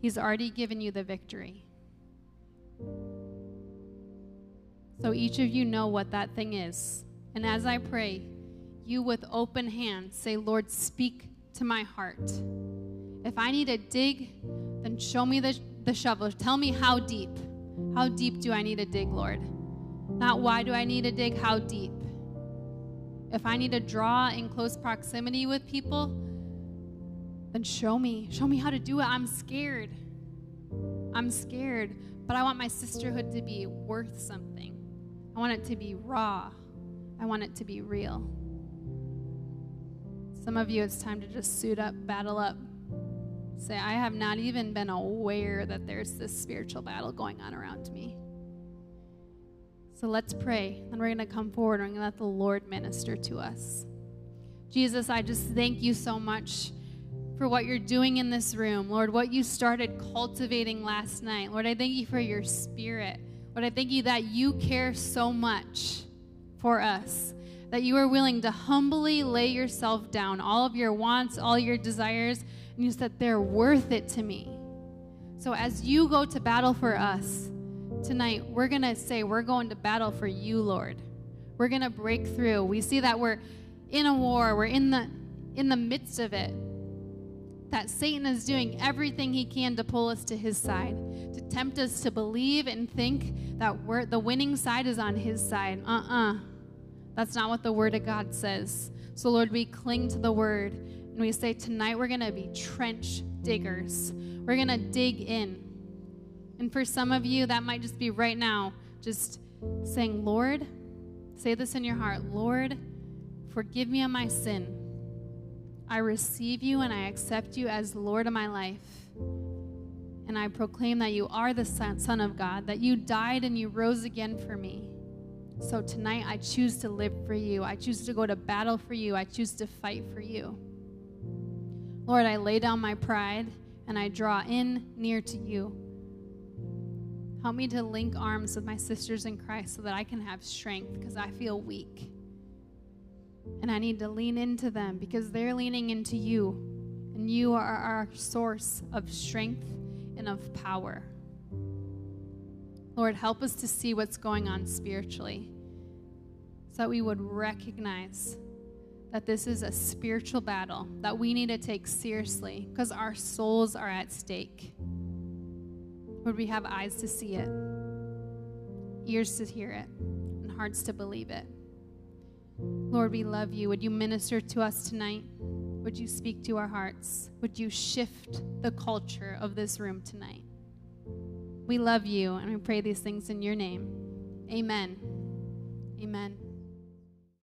He's already given you the victory. So each of you know what that thing is. And as I pray, you with open hands say, Lord, speak to my heart. If I need to dig, then show me the, the shovel. Tell me how deep. How deep do I need to dig, Lord? Not why do I need to dig, how deep. If I need to draw in close proximity with people, then show me. Show me how to do it. I'm scared. I'm scared, but I want my sisterhood to be worth something. I want it to be raw. I want it to be real. Some of you, it's time to just suit up, battle up. Say, I have not even been aware that there's this spiritual battle going on around me. So let's pray. Then we're going to come forward and we're going to let the Lord minister to us. Jesus, I just thank you so much for what you're doing in this room. Lord, what you started cultivating last night. Lord, I thank you for your spirit. Lord, I thank you that you care so much for us, that you are willing to humbly lay yourself down, all of your wants, all your desires, and you said they're worth it to me. So as you go to battle for us, tonight, we're going to say, We're going to battle for you, Lord. We're going to break through. We see that we're in a war, we're in the, in the midst of it. That Satan is doing everything he can to pull us to his side, to tempt us to believe and think that we're, the winning side is on his side. Uh uh-uh. uh. That's not what the Word of God says. So, Lord, we cling to the Word and we say, Tonight we're going to be trench diggers. We're going to dig in. And for some of you, that might just be right now, just saying, Lord, say this in your heart Lord, forgive me of my sin. I receive you and I accept you as Lord of my life. And I proclaim that you are the Son of God, that you died and you rose again for me. So tonight I choose to live for you. I choose to go to battle for you. I choose to fight for you. Lord, I lay down my pride and I draw in near to you. Help me to link arms with my sisters in Christ so that I can have strength because I feel weak. And I need to lean into them because they're leaning into you. And you are our source of strength and of power. Lord, help us to see what's going on spiritually so that we would recognize that this is a spiritual battle that we need to take seriously because our souls are at stake. Would we have eyes to see it, ears to hear it, and hearts to believe it? Lord, we love you. Would you minister to us tonight? Would you speak to our hearts? Would you shift the culture of this room tonight? We love you, and we pray these things in your name. Amen. Amen.